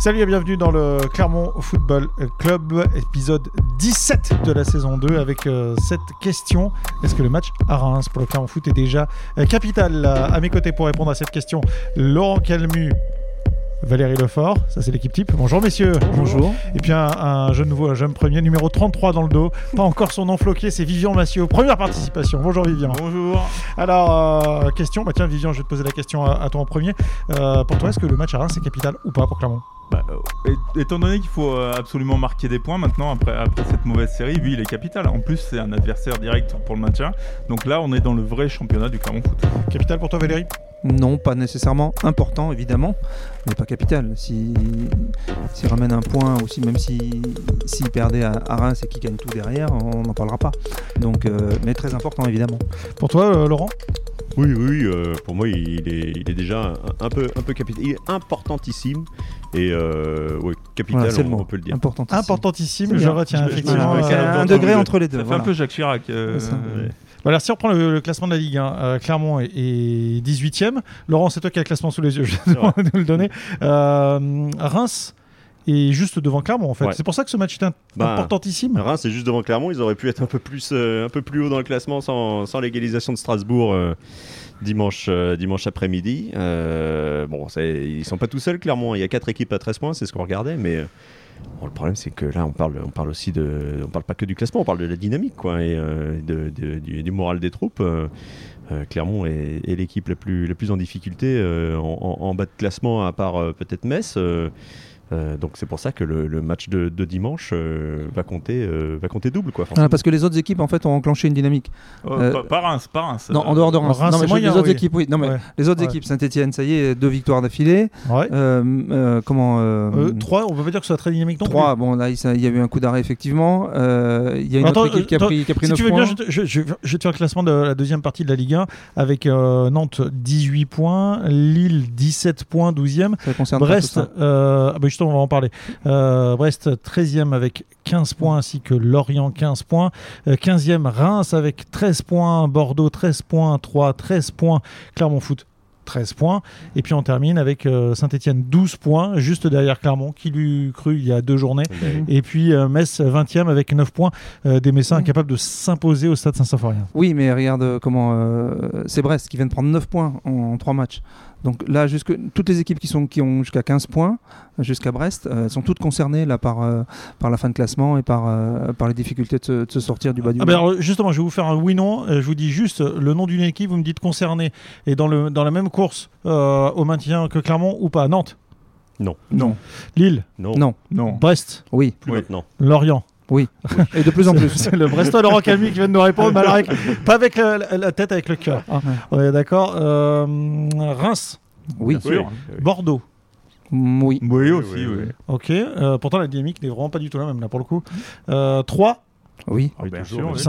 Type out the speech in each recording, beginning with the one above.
Salut et bienvenue dans le Clermont Football Club, épisode 17 de la saison 2 avec euh, cette question. Est-ce que le match à Reims pour le Clermont Foot est déjà euh, capital? À mes côtés pour répondre à cette question, Laurent Calmu, Valérie Lefort, ça c'est l'équipe type. Bonjour messieurs. Bonjour. Et puis un, un jeune nouveau, un jeune premier, numéro 33 dans le dos. Pas encore son nom floqué, c'est Vivian Massieu. Première participation. Bonjour Vivian. Bonjour. Alors, euh, question, bah tiens Vivian, je vais te poser la question à, à toi en premier. Euh, pour toi, est-ce que le match à Reims est capital ou pas pour Clermont? Bah, euh, étant donné qu'il faut euh, absolument marquer des points maintenant après, après cette mauvaise série, lui il est capital. En plus, c'est un adversaire direct pour le maintien. Donc là, on est dans le vrai championnat du Clermont Foot. Capital pour toi Valérie? Non, pas nécessairement. Important, évidemment, mais pas capital. S'il ramène un point, ou si, même s'il s'il perdait à, à Reims et qu'il gagne tout derrière, on n'en parlera pas. Donc, euh, mais très important, évidemment. Pour toi euh, Laurent? Oui, oui, euh, pour moi, il est, il est déjà un, un peu, un peu capital. Il est importantissime et euh, ouais, capital, Voilà, c'est le on, mot. on peut le dire. Importantissime. Importantissime, je retiens effectivement. euh, un, degré entre les Ça deux. fait voilà. un peu Jacques Chirac. euh, ça. Voilà, si on reprend le, le classement de la Ligue 1, euh, Clermont est, est 18e. Laurent, c'est toi qui as le classement sous les yeux, je vais nous le donner. Euh, Reims est juste devant Clermont en fait. Ouais. C'est pour ça que ce match est Bah, importantissime. Reims, c'est juste devant Clermont. Ils auraient pu être un peu plus, euh, un peu plus haut dans le classement sans, sans l'égalisation de Strasbourg euh, dimanche, euh, dimanche après-midi. Bon, ils sont pas tout seuls, Clermont. Il y a quatre équipes à 13 points, c'est ce qu'on regardait, mais. bon, le problème, c'est que là, on parle, on parle aussi de, on parle pas que du classement, on parle de la dynamique, quoi, et de, de- du, du moral des troupes. Clermont est, est l'équipe la plus, la plus en difficulté en, en- en bas de classement, à part peut-être Metz. Euh, donc c'est pour ça que le, le match de, de dimanche euh, va compter, euh, va compter double, quoi. Parce que les autres équipes en fait ont enclenché une dynamique. euh, Euh, pas, pas Reims, pas Reims. Non, en dehors de Reims. Reims, non, c'est mais moyen, les autres oui. équipes, oui. Non, mais Ouais. les autres Ouais. équipes, Saint-Etienne, ça y est, deux victoires d'affilée. Ouais. Euh, euh, comment euh, Euh, 3, on peut pas dire que ce soit très dynamique non plus. 3, bon là il y a eu un coup d'arrêt effectivement. Euh, Il y a une Attends, autre équipe qui a pris, qui a pris Si 9 tu veux points. bien, je, te- je- je- je vais te faire le classement de la deuxième partie de la Ligue 1 avec euh, Nantes 18 points, Lille 17 points, 12e. Ça concerne pas Brest, tout ça. euh, ah bah justement, on va en parler. Euh, Brest 13e avec 15 points, ainsi que Lorient 15 points. Euh, 15e, Reims avec 13 points. Bordeaux 13 points. 3, 13 points. Clermont Foot 13 points. Et puis on termine avec Saint-Etienne 12 points, juste derrière Clermont, qui l'eût cru il y a deux journées. Mais- Et puis euh, Metz 20e avec 9 points. Euh, des Messins Mhm. incapables de s'imposer au stade Saint-Symphorien. Oui, mais regarde euh, comment euh, c'est Brest qui vient de prendre 9 points en, 3 matchs. Donc là, jusque, toutes les équipes qui, sont, qui ont jusqu'à 15 points, euh, jusqu'à Brest, euh, sont toutes concernées là, par, euh, par la fin de classement et par, euh, par les difficultés de se, de se sortir du bas du Ah ben alors, justement, je vais vous faire un oui-non. Je vous dis juste le nom d'une équipe, vous me dites concerné. Et dans, le, dans la même course euh, au maintien que Clermont ou pas? Nantes, Non, Lille, Non, Non, non. Brest, oui, plus Oui. maintenant. Lorient. et de plus en plus. C'est le Brestois Laurent Calmi qui vient de nous répondre, mais alors avec- pas avec la, tête, avec le cœur. hein. On est d'accord. Euh, Reims, Oui, Bien sûr. Bordeaux. Mm, oui. Oui, aussi, oui, oui. oui. Ok. Euh, pourtant, la dynamique n'est vraiment pas du tout la même là pour le coup. Euh, 3, Oui, Ah, bien toujours, sûr, oui. oui.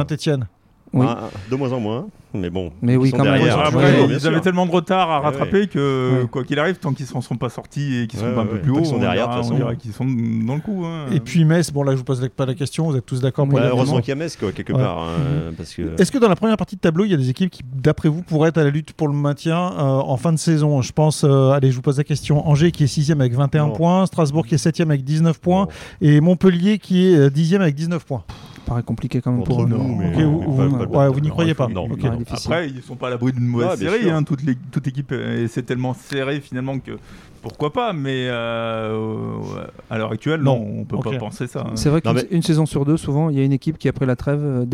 Oui. Ah, de moins en moins, mais bon. Mais ils oui, quand même. derrière. Ouais, Ouais, après, ouais, ils avaient tellement de retard à Ouais, rattraper que Ouais. quoi qu'il arrive, tant qu'ils s'en sont pas sortis et qu'ils sont Ouais, pas un ouais, peu plus tant haut, qu'ils sont on derrière, de dira- toute on façon. dirait qu'ils sont dans le coup. hein. Et puis Metz, bon là je vous pose pas la question, vous êtes tous d'accord pour y heureusement qu'il y a Metz, quoi, quelque Ouais. part. hein, parce que... Est-ce que dans la première partie de tableau, il y a des équipes qui, d'après vous, pourraient être à la lutte pour le maintien euh, en fin de saison? Je pense, euh, allez, je vous pose la question. Angers qui est 6 avec 21 Non. points, Strasbourg qui est 7 avec 19 points, et Montpellier qui est euh, 10 avec 19 points. Paraît compliqué quand même pour eux. nous, mais- vous, ouais, n'y croyez pas non, non. Après, ils sont pas à l'abri d'une mauvaise série. Hein, toute, les- toute équipe, euh, et c'est tellement serré finalement que pourquoi pas. Mais euh, à l'heure actuelle, non, Non. on peut pas penser ça. hein. C'est vrai qu'une mais- saison sur deux, souvent, il y a une équipe qui, après la trève, euh,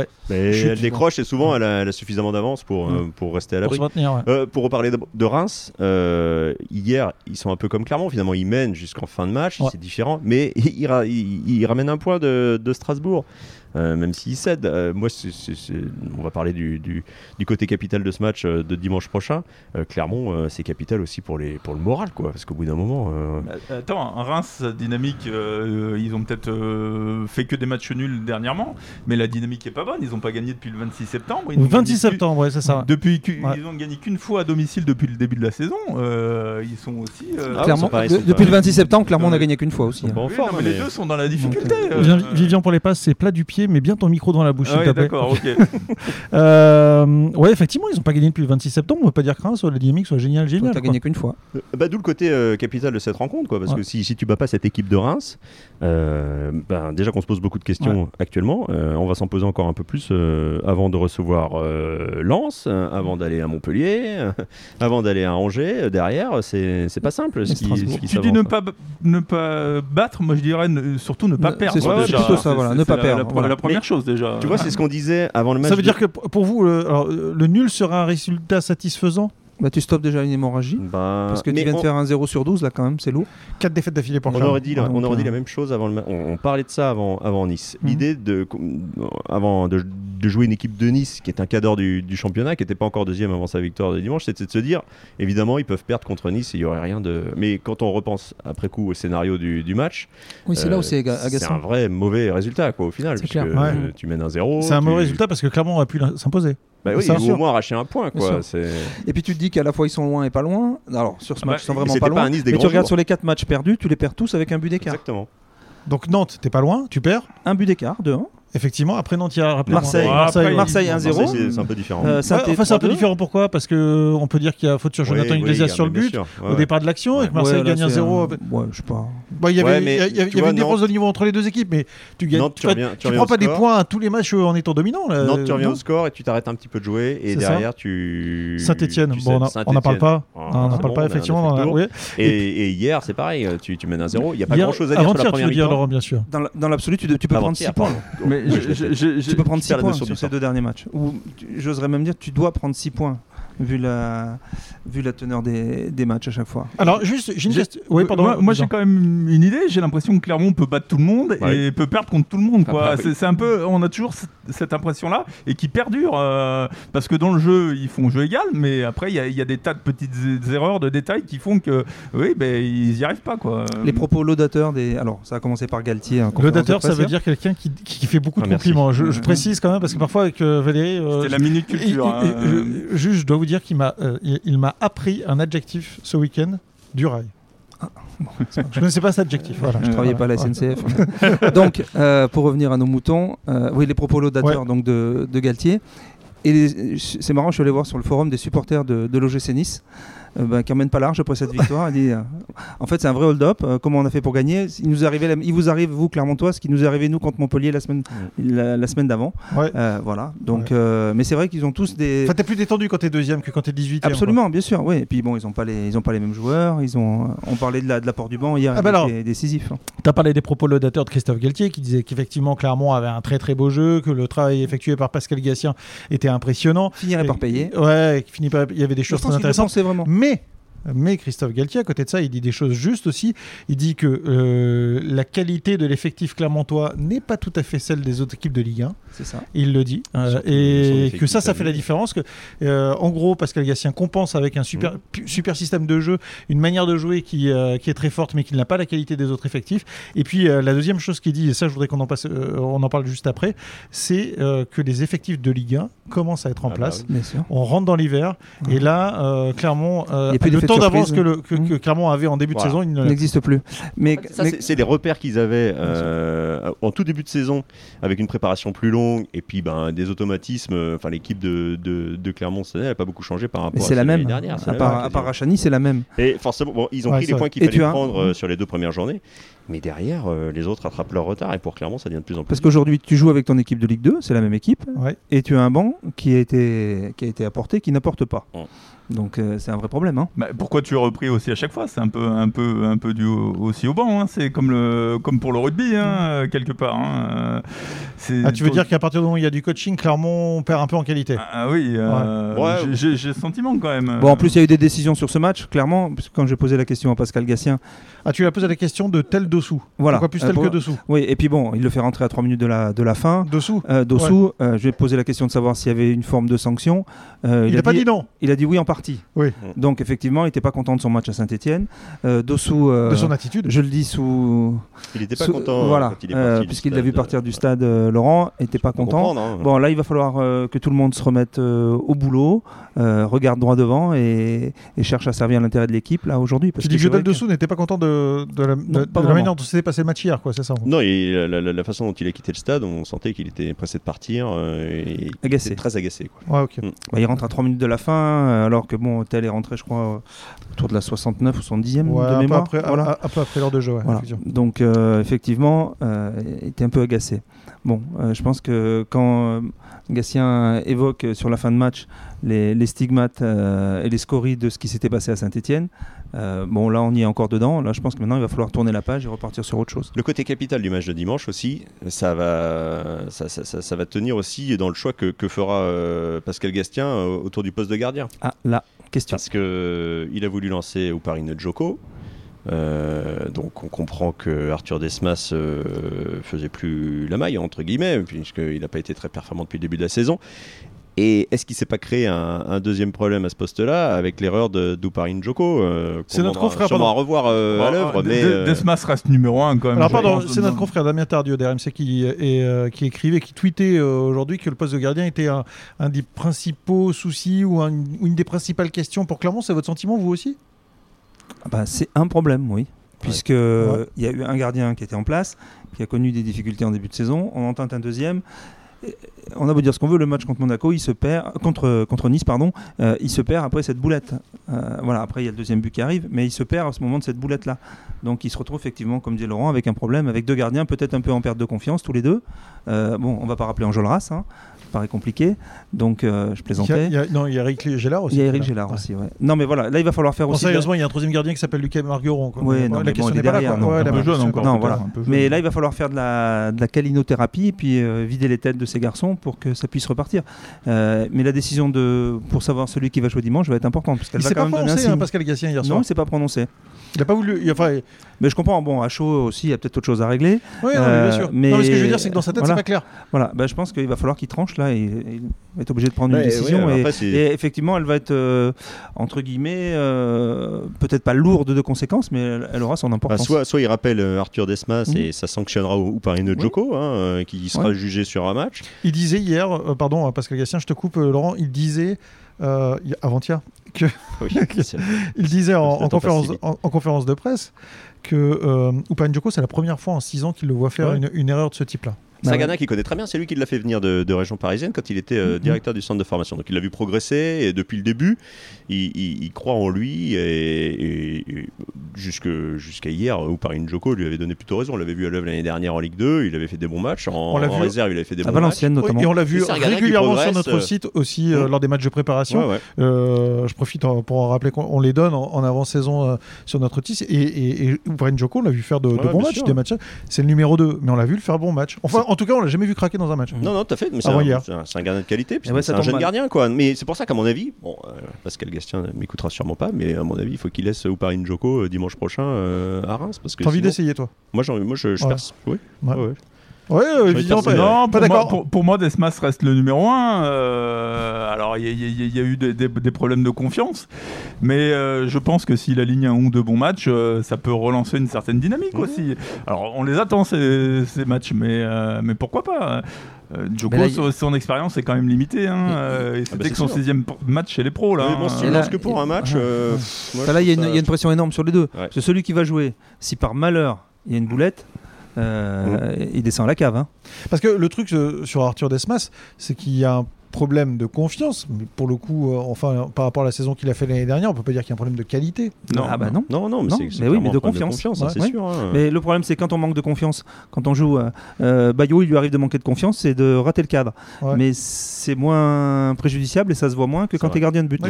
décroche. Mais Chute. elle décroche et souvent elle a, elle a suffisamment d'avance pour, euh, pour rester à Pour l'abri. se maintenir, ouais. Euh, pour reparler de, de Reims, euh, hier, ils sont un peu comme Clermont, finalement, ils mènent jusqu'en fin de match, c'est différent, mais ils, ils- ils ramènent un point de, de Strasbourg, euh, même s'ils cèdent. Euh, moi, c'est- c'est- c'est- on va parler du, du- du côté capital de ce match euh, de dimanche prochain. Euh, Clermont, euh, c'est capital aussi pour, les, pour le moral, quoi, parce qu'au bout d'un moment. euh, Bah, Attends, un Reims dynamique, euh, ils ont peut-être euh, fait que des matchs nuls dernièrement, mais la dynamique est pas bonne. Ils n'ont pas gagné depuis le 26 septembre. Ils n'ont 26 gagné septembre, ouais, c'est ça. Depuis qu'ils Ouais. ont gagné qu'une fois à domicile depuis le début de la saison, euh, ils sont aussi. euh, Ah, pas- ils de- sont depuis pas- le 26 septembre, clairement, on Ouais. n'a gagné qu'une fois aussi. Ils hein. oui, non, mais les deux sont dans la difficulté. Euh, Vivian pour les passes, c'est plat du pied Galtier, mets bien ton micro dans la bouche, Ah ouais, d'accord, ok. Euh, ouais, effectivement, ils n'ont pas gagné depuis le 26 septembre. On ne veut pas dire que Reims soit la dynamique soit génial, Tu génial. as quoi. gagné qu'une fois. Euh, Bah, D'où le côté euh, capital de cette rencontre, quoi, parce Ouais. que si, si tu bats pas cette équipe de Reims, euh, ben, déjà qu'on se pose beaucoup de questions actuellement, euh, on va s'en poser encore un peu plus euh, avant de recevoir euh, Lens, euh, avant d'aller à Montpellier, euh, avant d'aller à Angers. euh, derrière, c'est c'est pas simple. Ce Et qui, Strasbourg. ce qui Tu dis ne pas, ne pas battre, moi je dirais ne- surtout ne pas Ne- perdre. c'est surtout- déjà. c'est plutôt ça, voilà, ne pas la- perdre, La, pre- voilà. La première chose déjà. Tu vois, c'est ce qu'on disait avant le match. Ça veut de- dire que pour vous, le, alors, le nul sera un résultat satisfaisant? Bah, tu stoppes déjà une hémorragie. Ben, Parce que tu mais viens de on- faire un 0 sur 12, là, quand même, c'est lourd. 4 défaites d'affilée pour On aurait dit, la- Donc, on aurait dit euh, la même chose avant le ma- on, on parlait de ça avant, avant Nice. Mhm. L'idée de avant de, de jouer une équipe de Nice qui est un cadre du, du championnat, qui n'était pas encore deuxième avant sa victoire de dimanche, c'était de se dire évidemment ils peuvent perdre contre Nice, et il y aurait rien de. Mais quand on repense après coup au scénario du, du match, Oui, c'est là euh, où c'est agaçant. un vrai mauvais résultat quoi au final, C'est puisque clair. Ouais. euh, tu mènes un zéro. C'est un tu- mauvais résultat parce que Clermont aurait pu s'imposer. Bah oui, ou sûr. au moins arracher un point quoi. Et puis tu te dis qu'à la fois ils sont loin et pas loin. Alors sur ce Ah bah, match, ils sont vraiment pas pas loin. un Nice des Mais tu regardes jours. sur les 4 matchs perdus, tu les perds tous avec un but d'écart. Exactement. Donc Nantes, t'es pas loin, tu perds. Un but d'écart, 2-1. Effectivement, après Nantes, il y a. Marseille. Ouais, Marseille, Marseille, il- 1-0. Marseille, c'est- un peu différent. Euh, Ouais, enfin, c'est un peu 3-2. différent. Pourquoi? Parce que on peut dire qu'il y a faute sur Jonathan Oui, Iglesias oui, sur le but. Ouais, au départ de l'action et que. Marseille Ouais, là, gagne c'est 1-0. un- Ouais, je sais pas. Bon, il y avait, mais il y vois, une différence de niveau entre les deux équipes, mais tu gagnes. Nantes, tu reviens- tu tu reviens prends pas des points à tous les matchs en étant dominant. là. Nantes, tu reviens au score et tu t'arrêtes un petit peu de jouer et C'est derrière tu. Saint-Etienne, on n'en parle pas. Non, on n'en parle pas effectivement. Et, et hier, c'est pareil, tu, tu mènes un 0 Il n'y a pas Hier- grand chose à dire sur la première dire, mi-temps. Laurent, bien sûr. Dans la- dans l'absolu, tu, tu peux prendre 6 Avant-hier, points. pardon. Mais Oui, je- je l'ai je- fait. je- Tu peux prendre je 6 perds la points sur ces deux derniers matchs. Ou j'oserais même dire, tu dois prendre 6 points vu la, vu la teneur des, des matchs à chaque fois. Alors, juste, j'ai une question. Oui, pardon. moi, j'ai quand même une idée. J'ai l'impression que Clermont peut battre tout le monde Ouais. et peut perdre contre tout le monde. Quoi. Ah bah oui. c'est, un peu, on a toujours cette impression-là et qui perdure euh, parce que dans le jeu ils font jeu égal, mais après il y, a- il y a des tas de petites é- erreurs de détails qui font que oui, ben ils y arrivent pas quoi. Les propos laudateurs des. Alors, ça a commencé par Galtier. conférence Laudateur, ça veut dire quelqu'un qui, qui fait beaucoup Ah, de merci. compliments. Je, je Mhm. précise quand même parce que parfois avec euh, Valérie, euh, C'était la minute culture. il- hein. je- juste, je dois vous dire qu'il m'a, euh, il, il m'a appris un adjectif ce week-end du rail. je ne sais pas cet adjectif. Voilà. Je travaillais pas à la Voilà. SNCF. donc, euh, pour revenir à nos moutons, euh, oui, les propos laudateurs donc de, de Galtier. Et c'est marrant, je suis allé voir sur le forum des supporters de, de l'OGC Nice, euh, ben, qui emmènent pas large après cette victoire. Il dit, euh, en fait, c'est un vrai hold-up. euh, comment on a fait pour gagner? Il, nous arrivait la- il vous arrive, vous, Clermontois, ce qui nous est arrivé, nous, contre Montpellier la semaine, la, la semaine d'avant. Ouais. Euh, voilà. Donc, Ouais. euh, mais c'est vrai qu'ils ont tous des. Enfin, t'es plus détendu quand t'es deuxième que quand t'es 18 Absolument, bien sûr, oui. Et puis bon, ils n'ont pas les, ils ont pas les mêmes joueurs. Ils ont, on parlait de la- de l'apport du banc hier, Ah bah alors. décisif. hein. Tu as parlé des propos laudateurs de Christophe Galtier qui disait qu'effectivement Clermont avait un très très beau jeu, que le travail effectué par Pascal Gassien était impressionnant. Finirait par Et- payer. Ouais, par- il y avait des choses très intéressantes. pensait vraiment. Mais, mais Christophe Galtier, à côté de ça, il dit des choses justes aussi. Il dit que euh, la qualité de l'effectif clermontois n'est pas tout à fait celle des autres équipes de Ligue 1. C'est ça. Il le dit. Euh, et que ça, ça fait la différence. Que, euh, en gros, Pascal Gassien compense avec un super, pu- super système de jeu, une manière de jouer qui, euh, qui est très forte, mais qui n'a pas la qualité des autres effectifs. Et puis, euh, la deuxième chose qu'il dit, et ça, je voudrais qu'on en, passe, euh, on en parle juste après, c'est euh, que les effectifs de Ligue 1 commencent à être en Ah bah place. Bien sûr. On rentre dans l'hiver et là, euh, Clermont, euh, Il y a plus temps d'avance que, le- que, Mmh. que Clermont avait en début Voilà. de saison, il ne l'a n'existe plus. Mais, Ça, mais- c'est- les repères qu'ils avaient euh, en tout début de saison, avec une préparation plus longue et puis ben, des automatismes. euh, Enfin, l'équipe de, de, de Clermont année n'a pas beaucoup changé par rapport mais à c'est la de même. l'année dernière. c'est À la part, même, à part. Rachani, c'est la même. Et forcément, bon, ils ont Ouais, pris les vrai. points qu'il fallait as- prendre euh, sur les deux premières journées. Mais derrière, euh, les autres rattrapent leur retard et pour Clermont, ça devient de plus en plus. Parce qu'aujourd'hui, tu joues avec ton équipe de Ligue 2, c'est la même équipe, Ouais. et tu as un banc qui a été, qui a été apporté, qui n'apporte pas. Donc euh, c'est un vrai problème. hein. Bah, pourquoi tu es repris aussi à chaque fois? C'est un peu, un peu, un peu dû au- aussi au banc. hein. C'est comme le, comme pour le rugby hein, euh, quelque part. hein. Euh, c'est- Ah, tu veux dire qu'à partir du moment où il y a du coaching, Clermont on perd un peu en qualité? Ah, ah oui, euh, Ouais. j'ai- j'ai j'ai ce sentiment quand même. Bon, en plus, il y a eu des décisions sur ce match, clairement, quand j'ai posé la question à Pascal Gassien, Ah, tu lui as posé la question de tel dessous. voilà. Pourquoi plus Euh, tel pour- que dessous? Oui, et puis bon, il le fait rentrer à 3 minutes de la, de la fin. Dessous Euh, Dossou, euh, je lui ai posé la question de savoir s'il y avait une forme de sanction. Euh, Il n'a pas dit non. Il a dit oui en partant. Parti. Oui. Donc effectivement, il n'était pas content de son match à Saint-Etienne. Dossou, euh, De son attitude. je le dis sous. Il n'était pas sous- content. Voilà, quand il est euh, parti du puisqu'il l'a stade, vu partir du stade, euh, Laurent, n'était pas content. hein. Bon, là, il va falloir euh, que tout le monde se remette euh, au boulot, euh, regarde droit devant et, et cherche à servir l'intérêt de l'équipe là aujourd'hui. parce Tu que dis que Jodel Dessous n'était pas content de, de la, de- de pas la vraiment. manière dont s'était passé le match hier, quoi, c'est ça. Non, et la, la- la façon dont il a quitté le stade, on sentait qu'il était pressé de partir. euh, et qu'il Agacé. était très agacé. Quoi. Ouais, ok. Bah, il rentre à 3 minutes de la fin, euh, alors que bon, Tel est rentré, je crois, euh, autour de la 69 ou 70e Ouais, de un, peu mémoire. après, Voilà. un- un peu après l'heure de jeu, ouais, Voilà. effectivement. Donc euh, effectivement, euh, il était un peu agacé. Bon, euh, je pense que quand euh, Gatien évoque euh, sur la fin de match les, les stigmates euh, et les scories de ce qui s'était passé à Saint-Etienne, bon là on y est encore dedans. Là je pense que maintenant il va falloir tourner la page et repartir sur autre chose. Le côté capital du match de dimanche aussi, ça va, ça, ça- ça- ça va tenir aussi dans le choix que, que fera euh, Pascal Gastien euh, autour du poste de gardien. Ah là, question. Parce que euh, il a voulu lancer Ouparine Joko. Euh, donc on comprend que Arthur Desmas euh, faisait plus la maille entre guillemets puisqu'il n'a pas été très performant depuis le début de la saison. Et est-ce qu'il s'est pas créé un, un deuxième problème à ce poste-là avec l'erreur de d'Ouparine Joko euh, C'est notre confrère, pardon. à revoir euh, à l'œuvre, euh, mais euh, Desmas reste numéro 1 quand même. Alors pardon, c'est notre confrère Damien Tardieu d'RMC qui, euh, qui écrivait, qui tweetait euh, aujourd'hui que le poste de gardien était un, un des principaux soucis ou, un- ou une des principales questions pour Clermont. C'est votre sentiment, vous aussi? Ah bah, c'est un problème, oui. Puisque il y a eu un gardien qui était en place, qui a connu des difficultés en début de saison. On en tente un deuxième. On a beau dire ce qu'on veut, le match contre Monaco, il se perd contre contre Nice, pardon, euh, il se perd après cette boulette. Euh, voilà, après il y a le deuxième but qui arrive, mais il se perd à ce moment de cette boulette là. Donc il se retrouve effectivement, comme dit Laurent, avec un problème, avec deux gardiens peut-être un peu en perte de confiance tous les deux. Euh, bon, on va pas rappeler Enjolras, hein, paraît compliqué. Donc euh, je il plaisantais. il y a- Non, il y a Eric Gélard aussi. Il y a Eric Voilà. Gélard Ouais. aussi. Ouais. Non, mais voilà, là il va falloir faire Bon, aussi. sérieusement, il y a un troisième gardien qui s'appelle Lucas Margueron. Ouais, non, la question il n'est est pas là. non. Non, voilà. Mais là, il va falloir faire de la, de la calinothérapie et puis euh, vider les têtes de ces garçons pour que ça puisse repartir. Euh, mais la décision de, pour savoir celui qui va jouer dimanche va être importante parce Il qu'elle va s'est pas prononcé, hein. Pascal Gassien, hier non, soir. il s'est pas prononcé. Il n'a pas voulu. il- Enfin, Mais je comprends. Bon, à chaud aussi, il y a peut-être autre chose à régler. oui, bien sûr. mais- Non, ce que je veux dire, c'est que dans sa tête, c'est pas clair. Voilà. Bah, je pense qu'il va falloir qu'il tranche là il va être obligé de prendre Ouais, une décision. ouais, et, après, c'est- et effectivement, elle va être euh, entre guillemets euh, peut-être pas lourde de conséquences, mais elle, elle aura son Bah, importance. soit, soit il rappelle euh, Arthur Desmas Mhm. et ça sanctionnera ou, ou par une Joko, hein, qui sera Ouais. jugé sur un match. Il disait hier, euh, pardon, Pascal Gassien, je te coupe, euh, Laurent, il disait euh, il avant-hier, Oui, c'est- il disait en, conférence, passe si en, en conférence de presse que euh, Upain Joko, c'est la première fois en 6 ans qu'il le voit faire Ouais. une, une erreur de ce type-là. Bah Sagana qui connaît très bien, c'est lui qui l'a fait venir de, de région parisienne quand il était euh, Mhm. directeur du centre de formation. Donc il l'a vu progresser et depuis le début, il, il- il croit en lui et, et- jusqu'à hier, ou par Joko lui avait donné plutôt raison. On l'avait vu à l'œuvre l'année dernière en Ligue 2, il avait fait des bons matchs. En, On en vu réserve, il avait fait des bons matchs. Valenciennes notamment. Oui, et on l'a vu régulièrement sur notre euh, site aussi euh, Mhm. lors des matchs de préparation. Ouais, ouais. Euh, je profite en- pour en rappeler qu'on on les donne en, en avant-saison euh, sur notre site. Et, et, Joko, on l'a vu faire de, bons bien matchs, sûr. des matchs. C'est le numéro 2, mais on l'a vu le faire bon match. Enfin, en tout cas, on l'a jamais vu craquer dans un match. Non, non, tout à fait. Mais c'est un, hier. c'est un- c'est un gardien de qualité, puisque ouais, c'est un jeune mal. gardien. Quoi. Mais c'est pour ça qu'à mon avis, bon, euh, Pascal Gastien ne m'écoutera sûrement pas, mais à mon avis, il faut qu'il laisse Ouparine Joko euh, dimanche prochain euh, à Reims. Parce que T'as envie sinon- d'essayer, toi? Moi, j'en- moi, je, je Ouais. perce. Oui. Ouais. Euh, les évidemment, pas, Non, pas pour, moi, d'accord. pour, pour moi, Desmas reste le numéro 1. alors, il y, a- y y eu des, des- des problèmes de confiance. Mais euh, je pense que s'il aligne un ou deux bons matchs, euh, ça peut relancer une certaine dynamique Mhm. aussi. Alors, on les attend, ces, ces matchs, mais, euh, mais pourquoi pas euh, Djoko, là, son, son expérience est quand même limitée. Hein, euh, et bah, c'est que son sûr. sixième match chez les pros. Là, Oui, bon, hein. si là- que pour un match. Euh, moi, là, il y, a une- ça- il y a une pression énorme sur les deux. Ouais. Que celui qui va jouer, si par malheur il y a une boulette, euh, il descend à la cave. hein. Parce que le truc euh, sur Arthur Desmas, c'est qu'il y a un problème de confiance. Mais pour le coup, euh, enfin, par rapport à la saison qu'il a fait l'année dernière, on peut pas dire qu'il y a un problème de qualité. Non. ah bah non. Non, non, mais Non, oui, mais de confiance. Ouais. Ouais. sûr. hein. Mais le problème, c'est quand on manque de confiance, quand on joue, euh, euh, Bayo, il lui arrive de manquer de confiance, c'est de rater le cadre. Ouais. Mais c'est moins préjudiciable et ça se voit moins que quand tu es gardien de but. On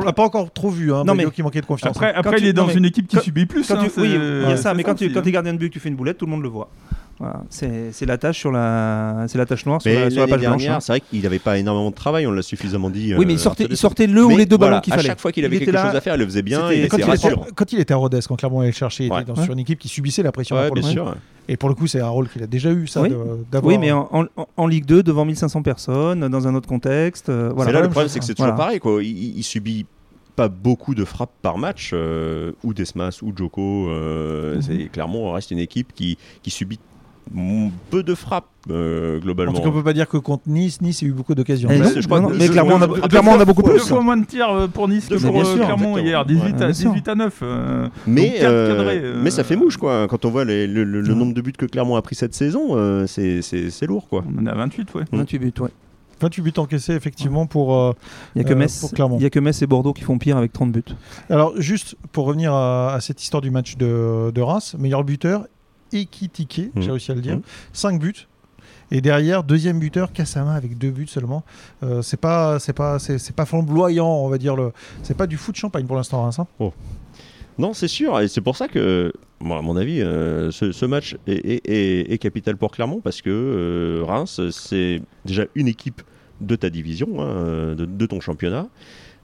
de l'a pas encore trop vu, hein, Non, Bayo mais- qui manquait de confiance. Après, après tu- il est dans une équipe qui subit plus. Hein, oui, il y a ça, mais quand tu es gardien de but, tu fais une boulette, tout le monde le voit. Voilà. C'est c'est la tâche sur la, c'est la tâche noire sur Mais la, sur la l'année page blanche. dernière, hein. c'est vrai qu'il n'avait pas énormément de travail, on l'a suffisamment dit. Oui, mais euh, il sortait, Arthur il sortait le ou les deux voilà, ballons qu'il À fallait. chaque fois qu'il Il avait quelque là, chose à faire, il le faisait bien. Il quand, il était, quand il était à Rodez, quand Clermont allait le chercher, il Ouais. était dans- sur une équipe qui subissait la pression. Ouais, pour bien sûr. Et pour le coup, c'est un rôle qu'il a déjà eu, ça, Oui. d'avoir. Oui, mais en, en- en Ligue 2, devant 1500 personnes, dans un autre contexte. euh, C'est voilà. là le problème, c'est que c'est toujours pareil. Quoi. Il, subit pas beaucoup de frappes par match, euh, ou Desmas ou Joko. euh, c'est Clairement, on reste une équipe qui, qui subit mm, peu de frappes euh, En globalement. tout cas, on peut pas dire que contre Nice, Nice a eu beaucoup d'occasions. Eh non, je crois non, que- mais je- clairement, on a, clairement, on a beaucoup Deux plus. fois moins de tirs euh, pour Nice Deux que pour moins, euh, sûr, Clermont exactement. hier, 18 Ouais, à, bien sûr. 18 à 9. euh, Mais, euh, cadrés, euh, mais ça fait mouche quoi. Quand on voit les- le, le- le Ouais. nombre de buts que Clermont a pris cette saison, euh, c'est- lourd quoi. On en est à 28, ouais. 28 buts, ouais. 28 buts encaissés, effectivement, pour. euh, Il y a que Euh, Metz, pour Clermont. il y a que Metz et Bordeaux qui font pire avec 30 buts. Alors, juste pour revenir à, à cette histoire du match de, de Reims, meilleur buteur, Mhm. j'ai réussi à le dire, Mhm. 5 buts. Et derrière, deuxième buteur, Kassama avec deux buts seulement. Euh, c'est pas, c'est pas, c'est, c'est pas flamboyant, on va dire. Le, c'est pas du foot champagne pour l'instant, Reims. hein. Non, c'est sûr, et c'est pour ça que, bon, à mon avis, euh, ce, ce match est, est- est- est capital pour Clermont parce que euh, Reims, c'est déjà une équipe de ta division, hein, de, de ton championnat.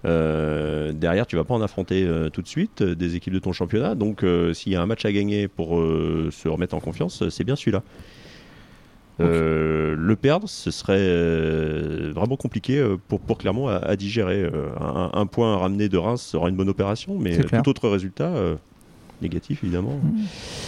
Euh, derrière, tu vas pas en affronter euh, tout de suite euh, des équipes de ton championnat. Donc, s'il y a un match à gagner pour se remettre en confiance, c'est bien celui-là. Le perdre, ce serait vraiment compliqué pour, pour Clermont à, à digérer. Un, un point ramené de Reims sera une bonne opération, mais tout autre résultat, négatif évidemment.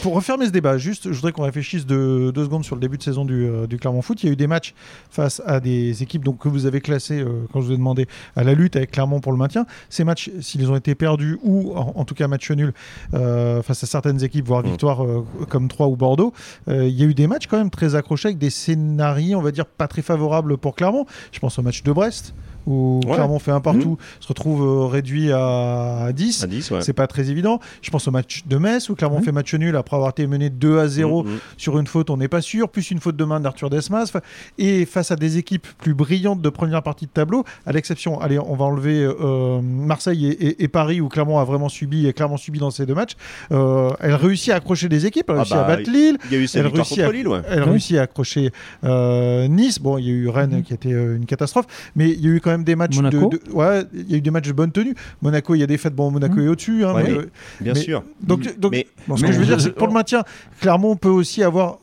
Pour refermer ce débat, juste, je voudrais qu'on réfléchisse deux, deux secondes sur le début de saison du, euh, du Clermont Foot. Il y a eu des matchs face à des équipes donc, que vous avez classées, euh, quand je vous ai demandé, à la lutte avec Clermont pour le maintien. Ces matchs, s'ils ont été perdus ou en, en tout cas match nul euh, face à certaines équipes, voire Mm. victoire euh, comme Troyes ou Bordeaux, euh, il y a eu des matchs quand même très accrochés avec des scénarios, on va dire, pas très favorables pour Clermont. Je pense au match de Brest, où Ouais. Clermont fait un partout, se retrouve euh, réduit à 10. À 10, ouais. C'est pas très évident. Je pense au match de Metz où Clermont fait match nul après avoir été mené 2 à 0 Mm, mm. sur une faute, on n'est pas sûr, plus une faute de main d'Arthur Desmas. Et face à des équipes plus brillantes de première partie de tableau, à l'exception, allez, on va enlever euh, Marseille et, et- et Paris où Clermont a vraiment subi et clairement subi dans ces deux matchs. euh, elle réussit à accrocher des équipes, elle Ah réussit bah, à battre Lille. Il y a eu cette Elle réussit à- Lille, ouais. Elle réussit à accrocher euh, Nice. Bon, il y a eu Rennes qui était euh, une catastrophe, mais il y a eu quand même des matchs Monaco. de, de- ouais, il y a eu des matchs de bonne tenue. Monaco, il y a des fêtes. Bon, Monaco Mhm. est au-dessus. hein, Ouais, mais, mais- euh, Bien mais- sûr. donc, donc Mais Bon, ce Mais que je veux je- dire, c'est que pour le maintien, Clermont peut aussi avoir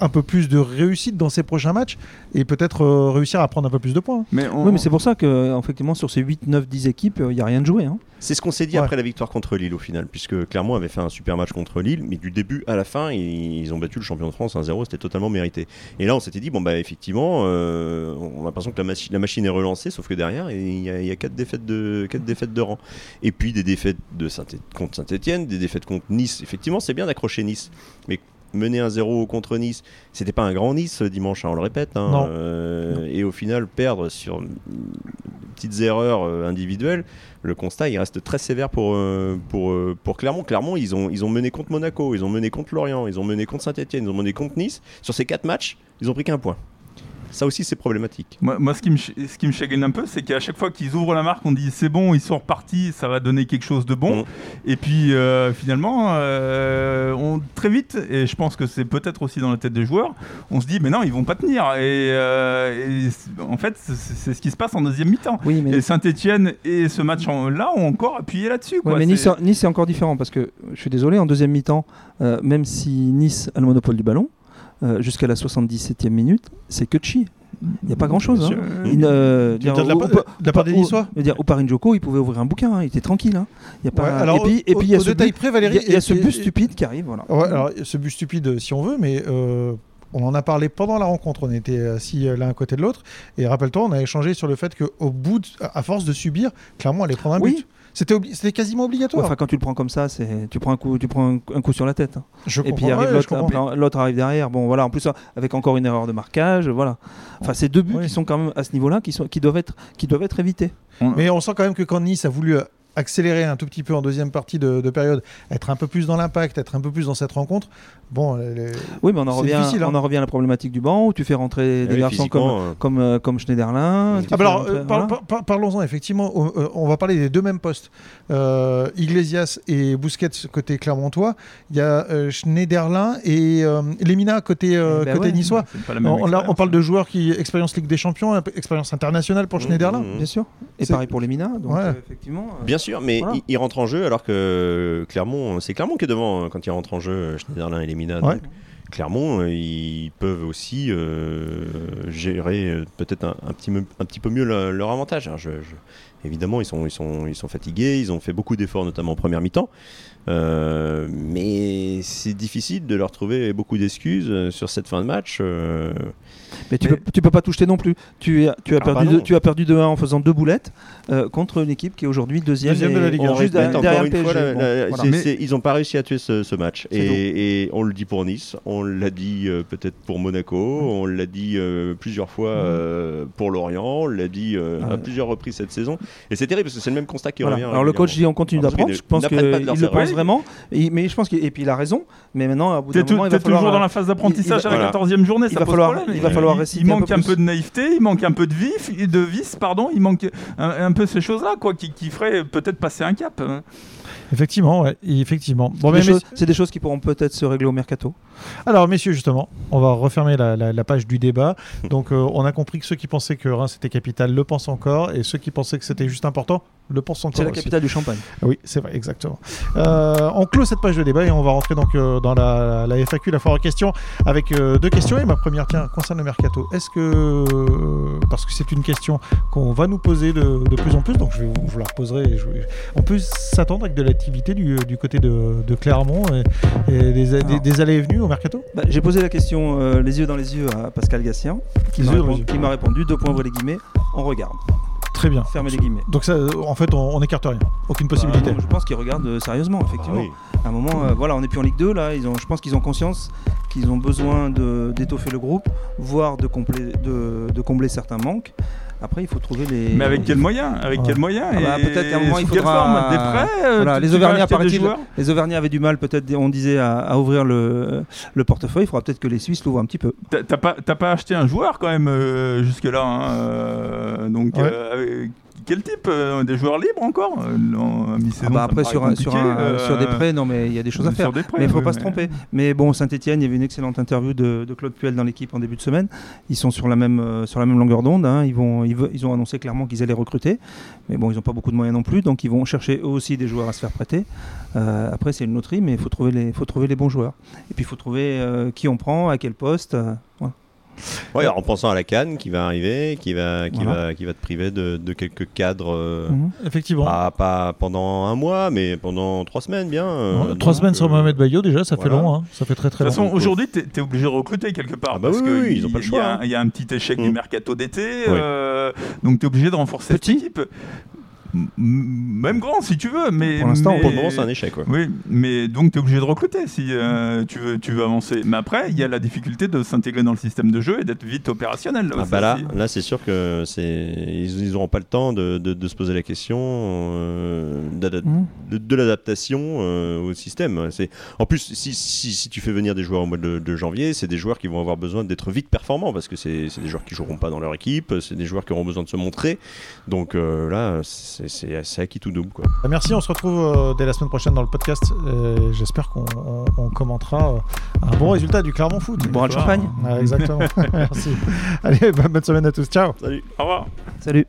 un peu plus de réussite dans ses prochains matchs et peut-être euh, réussir à prendre un peu plus de points. Mais on- Oui, mais c'est pour ça que, effectivement, sur ces 8, 9, 10 équipes, il n'y a rien de joué. hein. C'est ce qu'on s'est dit Ouais. après la victoire contre Lille au final, puisque Clermont avait fait un super match contre Lille, mais du début à la fin, ils, ils ont battu le champion de France 1-0, c'était totalement mérité. Et là, on s'était dit, bon, bah effectivement, euh, on a l'impression que la, machi- la machine est relancée, sauf que derrière, il y a, il y a quatre, défaites de, quatre défaites de rang. Et puis des défaites de Saint contre Saint-Etienne, des défaites contre Nice. Effectivement, c'est bien d'accrocher Nice, mais mener 1-0 contre Nice, c'était pas un grand Nice euh, dimanche, hein, on le répète. hein, Non. euh, et au final, perdre sur mm, petites erreurs euh, individuelles, le constat il reste très sévère pour, pour, pour Clermont. Clermont, ils ont, ils ont mené contre Monaco, ils ont mené contre Lorient, ils ont mené contre Saint-Etienne, ils ont mené contre Nice. Sur ces quatre matchs, ils ont pris qu'un point. Ça aussi, c'est problématique. Moi, moi, ce, qui me, ce qui me chagrine un peu, c'est qu'à chaque fois qu'ils ouvrent la marque, on dit c'est bon, ils sont repartis, ça va donner quelque chose de bon. Mm. Et puis euh, finalement, euh, on, très vite, et je pense que c'est peut-être aussi dans la tête des joueurs, on se dit mais non, ils vont pas tenir. Et, euh, et en fait, c'est- ce qui se passe en deuxième mi-temps. Oui, mais, Et Saint-Etienne et ce match en- là ont encore appuyé là-dessus. ouais, mais C'est- nice, nice, c'est encore différent parce que je suis désolé, en deuxième mi-temps, euh, même si Nice a le monopole du ballon, euh, jusqu'à la 77e minute, c'est que chier. Il n'y a pas grand-chose. Bien Hein. Il, euh, dire, dire de la, pa- part des Niçois dire, au Paris Joko, il pouvait ouvrir un bouquin, hein, il était tranquille. hein. Il y a pas... Ouais, alors, et puis, et au- puis il y a ce but, près, Valérie, il y a ce but stupide qui arrive. Voilà. Ouais, alors ce but stupide, si on veut, mais euh, on en a parlé pendant la rencontre. On était assis euh, l'un à côté de l'autre. Et rappelle-toi, on a échangé sur le fait qu'au bout, de- à force de subir, Clermont allait prendre un Oui. but. C'était obli- c'était quasiment obligatoire. Enfin, quand tu le prends comme ça, c'est tu prends un coup, tu prends un, un coup sur la tête. hein. je Et puis arrive ouais, l'autre, arrive derrière. Bon, voilà. En plus, avec encore une erreur de marquage, voilà. Enfin, c'est deux buts Oui. qui sont quand même à ce niveau-là, qui sont, qui doivent être, qui doivent être évités. Mais on sent quand même que quand Nice a voulu euh, accélérer un tout petit peu en deuxième partie de, de période, être un peu plus dans l'impact, être un peu plus dans cette rencontre, bon, les- Oui, mais on en C'est revient, difficile, hein. on en revient à la problématique du banc où tu fais rentrer des oui, garçons comme euh, comme euh, comme Schneiderlin. Ah bah alors, rentrer- euh, par- voilà. par- par- parlons-en effectivement. On, euh, on va parler des deux mêmes postes. Euh, Iglesias et Busquets côté Clermontois. Il y a euh, Schneiderlin et euh, Lemina côté, euh, Eh ben côté ouais. niçois. On, là, on expérience. parle de joueurs qui expérience Ligue des Champions, expérience internationale pour Mmh, Schneiderlin. mmh, mmh. Bien sûr. Et pareil pour les Mina. Donc Ouais. euh, effectivement. euh, Bien sûr, mais Voilà. il, il rentre en jeu alors que Clermont, c'est Clermont qui est devant euh, quand il rentre en jeu, euh, Schneiderlin et Lemina. Ouais. Clermont, euh, ils peuvent aussi euh, gérer peut-être un, un petit, me- un petit peu mieux le- leur avantage. Je- je- évidemment, ils sont, ils, sont, ils sont fatigués, ils ont fait beaucoup d'efforts, notamment en première mi-temps. Euh, mais c'est difficile de leur trouver beaucoup d'excuses euh, sur cette fin de match. euh. Mais tu, Mais- Peux, tu peux pas tout jeter non plus. Tu, as- tu, as, Ah perdu bah deux- non. tu as perdu 2-1 en faisant deux boulettes euh, contre une équipe qui est aujourd'hui deuxième, Deuxième de la Ligue et un. juste Mais derrière, encore derrière une le fois, PSG. la- Bon, la- voilà. c'est- Mais- c'est- ils n'ont pas réussi à tuer ce, ce match. Et, et on le dit pour Nice, on l'a dit euh, peut-être pour Monaco, on l'a dit euh, plusieurs fois euh, pour Lorient, on l'a dit euh, à Ouais. plusieurs reprises cette saison. Et c'est terrible parce que c'est le même constat qui Voilà. revient. Alors le coach dit on continue d'apprendre. Je pense qu'il le pense vraiment. Et- mais je pense qu'il et puis il a raison. Mais maintenant, à bout d'un moment, il va falloir. toujours dans euh, la phase d'apprentissage il- à la voilà. 14e journée, Il ça va pose falloir- problème. il va falloir il, réciter il un manque un peu de naïveté, il manque un peu de vif, de vice, pardon, il manque un, peu ces choses-là, quoi, qui, qui feraient peut-être passer un cap. Effectivement, ouais, effectivement. Bon, C'est des choses- C'est des choses qui pourront peut-être se régler au mercato. alors, messieurs, justement, on va refermer la, la- la page du débat. Donc, euh, on a compris que ceux qui pensaient que Reims était capital le pensent encore, et ceux qui pensaient que c'était juste important le encore. C'est la aussi. capitale du Champagne. Oui, c'est vrai, exactement. Euh, on clôt cette page de débat et on va rentrer donc euh, dans la, la FAQ, la foire aux questions, avec euh, deux questions. Et ma première, tiens, concerne le mercato. Est-ce que, euh, parce que c'est une question qu'on va nous poser de, de plus en plus, donc je, vais, vous- la reposerai. je on peut s'attendre avec de l'activité du, du côté de, de Clermont et, et des, des- Alors. des allées et venues au mercato? Bah, J'ai posé la question les yeux dans les yeux à Pascal Gassien, qui m'a répondu, deux points les guillemets, on regarde. Très bien. Fermez les guillemets. Donc, ça, euh, en fait, on on n'écarte rien. Aucune possibilité. Bah, non, je pense qu'ils regardent euh, sérieusement, Ah effectivement. oui. À un moment, euh, voilà, on n'est plus en Ligue 2 là. Ils ont, je pense qu'ils ont conscience qu'ils ont besoin de- d'étoffer le groupe, voire de, combler- de, de combler certains manques. Après, il faut trouver les. Mais avec quel moyen Avec Ouais. quel moyen Ah bah, peut-être qu'à un moment, il faudra- forme? Des prêts euh, Voilà, les Auvergnats, Les avaient du mal, peut-être, on disait, à, à ouvrir le, le portefeuille. Il faudra peut-être que les Suisses l'ouvrent un petit peu. T'as pas, pas acheté un joueur quand même euh, jusque-là. hein, euh, donc, Ouais. euh, quel type euh, Des joueurs libres encore euh, Ah bah après, sur, un- sur, un- euh, sur des prêts, non, mais il y a des choses à faire. prêts, Mais il ne faut oui, pas se tromper. Mais bon, Saint-Etienne, il y avait une excellente interview de, de Claude Puel dans l'équipe en début de semaine. Ils sont sur la même, sur la même longueur d'onde. hein. Ils, vont, ils, ils ont annoncé clairement qu'ils allaient recruter. Mais bon, ils n'ont pas beaucoup de moyens non plus. Donc ils vont chercher eux aussi des joueurs à se faire prêter. Après, c'est une loterie, mais il faut trouver, les, faut trouver les bons joueurs. Et puis il faut trouver qui on prend, à quel poste. voilà. Ouais, en pensant à la Cannes qui va arriver, qui va, qui Voilà. va, qui va te priver de, de quelques cadres. euh, Mhm. Effectivement. Pas, pas pendant un mois, mais pendant trois semaines, bien. euh, Trois semaines sans euh, Mohamed Bayo, déjà, ça fait long. hein. Ça fait très très De long. toute façon, aujourd'hui, tu es, obligé de recruter quelque part. Ah bah parce oui, que oui, ils ont pas le y a- choix, hein. Il y, a un petit échec du Mm. mercato d'été. Oui. euh, donc, tu es obligé de renforcer Petit. cette équipe. Même grand, si tu veux. Mais, Pour l'instant, Pour le moment, c'est un échec. Oui, mais donc tu es obligé de recruter si euh, tu, veux, tu veux avancer. Mais après, il y a la difficulté de s'intégrer dans le système de jeu et d'être vite opérationnel. Ah Ça, bah là, c'est- là c'est sûr que c'est ils n'auront pas le temps de, de- de se poser la question euh, Mhm. de, de l'adaptation euh, au système. C'est en plus si, si, si tu fais venir des joueurs au mois de, de janvier, c'est des joueurs qui vont avoir besoin d'être vite performants parce que c'est c'est des joueurs qui joueront pas dans leur équipe, c'est des joueurs qui auront besoin de se montrer. Donc euh, là, c'est c'est- c'est acquis tout double quoi. Bah, Merci, on se retrouve euh, dès la semaine prochaine dans le podcast. J'espère qu'on on- on commentera euh, un bon résultat du Clermont Foot. Bon, le champagne. Ouais, exactement. Merci. Allez, bah, bonne semaine à tous. Ciao. Salut. Au revoir. Salut.